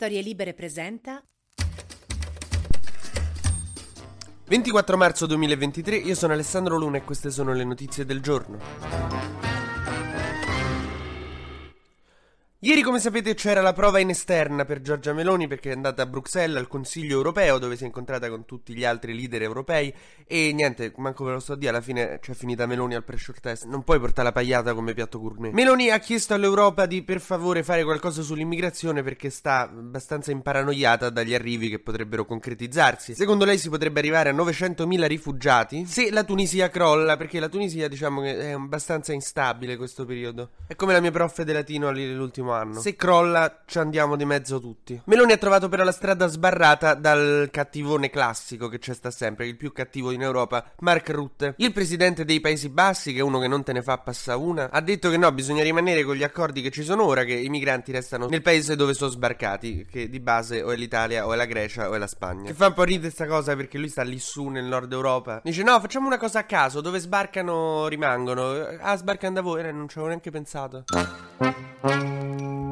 Storie Libere presenta 24 marzo 2023, io sono Alessandro Luna e queste sono le notizie del giorno. Ieri, come sapete, c'era la prova in esterna per Giorgia Meloni perché è andata a Bruxelles al Consiglio europeo dove si è incontrata con tutti gli altri leader europei e niente, manco ve lo sto a dire, alla fine c'è finita Meloni al pressure test. Non puoi portare la pagliata come piatto gourmet. Meloni ha chiesto all'Europa di per favore fare qualcosa sull'immigrazione perché sta abbastanza imparanoiata dagli arrivi che potrebbero concretizzarsi. Secondo lei si potrebbe arrivare a 900.000 rifugiati se la Tunisia crolla perché la Tunisia diciamo che è abbastanza instabile questo periodo. È come la mia prof di latino l'ultimo anno. Se crolla, ci andiamo di mezzo tutti. Meloni ha trovato però la strada sbarrata dal cattivone classico che c'è sta sempre, il più cattivo in Europa, Mark Rutte. Il presidente dei Paesi Bassi, che è uno che non te ne fa passare una, ha detto che no, bisogna rimanere con gli accordi che ci sono ora, che i migranti restano nel paese dove sono sbarcati, che di base o è l'Italia o è la Grecia o è la Spagna. Che fa un po' ridere questa cosa perché lui sta lì su nel nord Europa. Dice no, facciamo una cosa a caso, dove sbarcano rimangono. Ah, sbarcano da voi, eh, non ci avevo neanche pensato.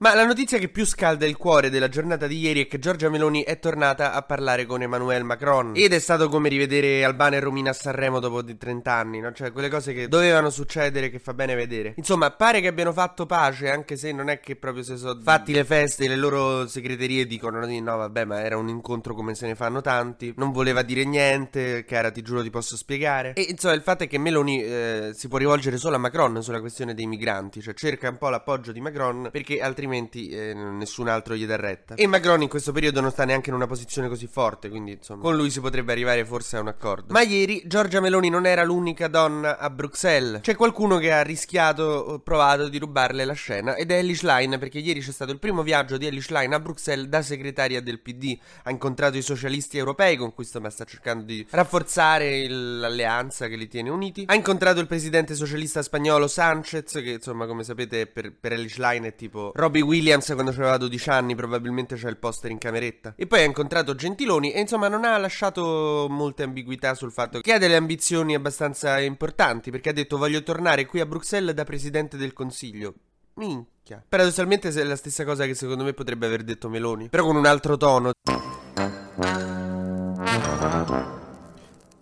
Ma la notizia che più scalda il cuore della giornata di ieri è che Giorgia Meloni è tornata a parlare con Emmanuel Macron. Ed è stato come rivedere Albana e Romina a Sanremo dopo di 30 anni, no? Cioè, quelle cose che dovevano succedere che fa bene vedere. Insomma, pare che abbiano fatto pace, anche se non è che proprio si sono fatti le feste, le loro segreterie dicono di no, vabbè, ma era un incontro come se ne fanno tanti. Non voleva dire niente, cara, ti giuro ti posso spiegare. E insomma, il fatto è che Meloni eh, si può rivolgere solo a Macron sulla questione dei migranti, cioè cerca un po' l'appoggio di Macron perché altrimenti altrimenti eh, nessun altro gli dà retta. E Macron in questo periodo non sta neanche in una posizione così forte, quindi insomma con lui si potrebbe arrivare forse a un accordo. Ma ieri Giorgia Meloni non era l'unica donna a Bruxelles. C'è qualcuno che ha rischiato, provato di rubarle la scena ed è Ellie Schlein, perché ieri c'è stato il primo viaggio di Ellie Schlein a Bruxelles da segretaria del PD. Ha incontrato i socialisti europei con cui sta cercando di rafforzare il, l'alleanza che li tiene uniti. Ha incontrato il presidente socialista spagnolo Sanchez, che insomma come sapete per, per Ellie Schlein è tipo Robbie Robbie Williams quando aveva 12 anni, probabilmente c'è il poster in cameretta. E poi ha incontrato Gentiloni e insomma non ha lasciato molte ambiguità sul fatto che ha delle ambizioni abbastanza importanti, perché ha detto voglio tornare qui a Bruxelles da presidente del Consiglio. Minchia. Paradossalmente è la stessa cosa che secondo me potrebbe aver detto Meloni, però con un altro tono.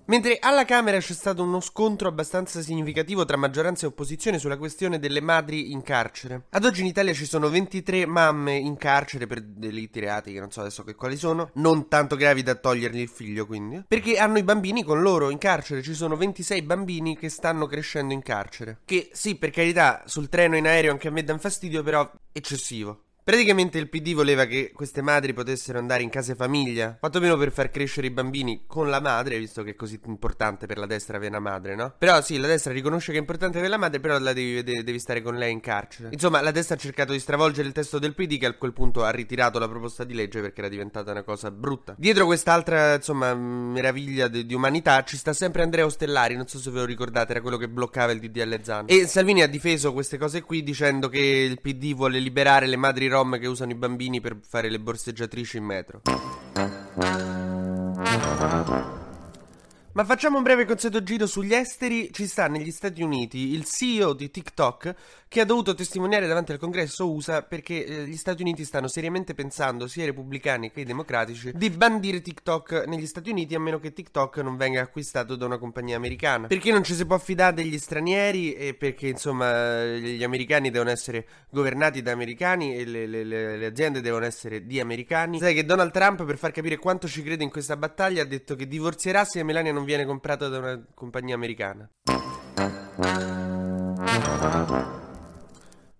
Mentre alla Camera c'è stato uno scontro abbastanza significativo tra maggioranza e opposizione sulla questione delle madri in carcere. Ad oggi in Italia ci sono 23 mamme in carcere per delitti reati che non so adesso che quali sono, non tanto gravi da togliergli il figlio quindi, perché hanno i bambini con loro in carcere, ci sono 26 bambini che stanno crescendo in carcere. Che sì, per carità, sul treno in aereo anche a me dà fastidio, però eccessivo. Praticamente il PD voleva che queste madri potessero andare in case famiglia, quantomeno per far crescere i bambini con la madre, visto che è così importante per la destra avere una madre, no? Però sì, la destra riconosce che è importante avere la madre, però la devi, devi stare con lei in carcere. Insomma, la destra ha cercato di stravolgere il testo del PD che a quel punto ha ritirato la proposta di legge perché era diventata una cosa brutta. Dietro quest'altra, insomma, meraviglia di, di umanità ci sta sempre Andrea Ostellari, non so se ve lo ricordate, era quello che bloccava il DDL Zan. E Salvini ha difeso queste cose qui dicendo che il PD vuole liberare le madri rom che usano i bambini per fare le borseggiatrici in metro. Ma facciamo un breve consueto giro sugli esteri. Ci sta negli Stati Uniti il CEO di TikTok che ha dovuto testimoniare davanti al congresso USA perché eh, gli Stati Uniti stanno seriamente pensando, sia i repubblicani che i democratici, di bandire TikTok negli Stati Uniti a meno che TikTok non venga acquistato da una compagnia americana. Perché non ci si può affidare degli stranieri e perché insomma gli americani devono essere governati da americani e le, le, le, le aziende devono essere di americani. Sai che Donald Trump per far capire quanto ci crede in questa battaglia ha detto che divorzierà se Melania non viene comprata da una compagnia americana.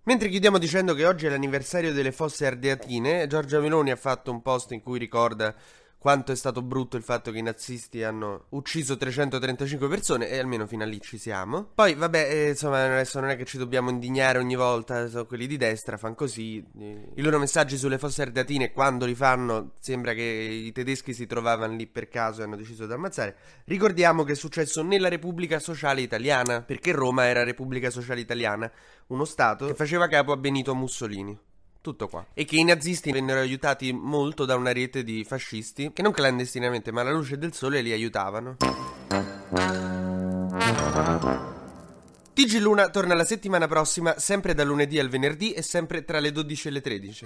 Mentre chiudiamo dicendo che oggi è l'anniversario delle fosse ardeatine, Giorgia Meloni ha fatto un post in cui ricorda quanto è stato brutto il fatto che i nazisti hanno ucciso 335 persone e almeno fino a lì ci siamo. Poi vabbè, eh, insomma, adesso non è che ci dobbiamo indignare ogni volta, sono quelli di destra, fanno così. I loro messaggi sulle fosse ardeatine quando li fanno sembra che i tedeschi si trovavano lì per caso e hanno deciso di ammazzare. Ricordiamo che è successo nella Repubblica Sociale Italiana, perché Roma era Repubblica Sociale Italiana, uno stato che faceva capo a Benito Mussolini. Tutto qua. E che i nazisti vennero aiutati molto da una rete di fascisti che non clandestinamente ma alla luce del sole li aiutavano. TG Luna torna la settimana prossima, sempre da lunedì al venerdì e sempre tra le 12 e le 13.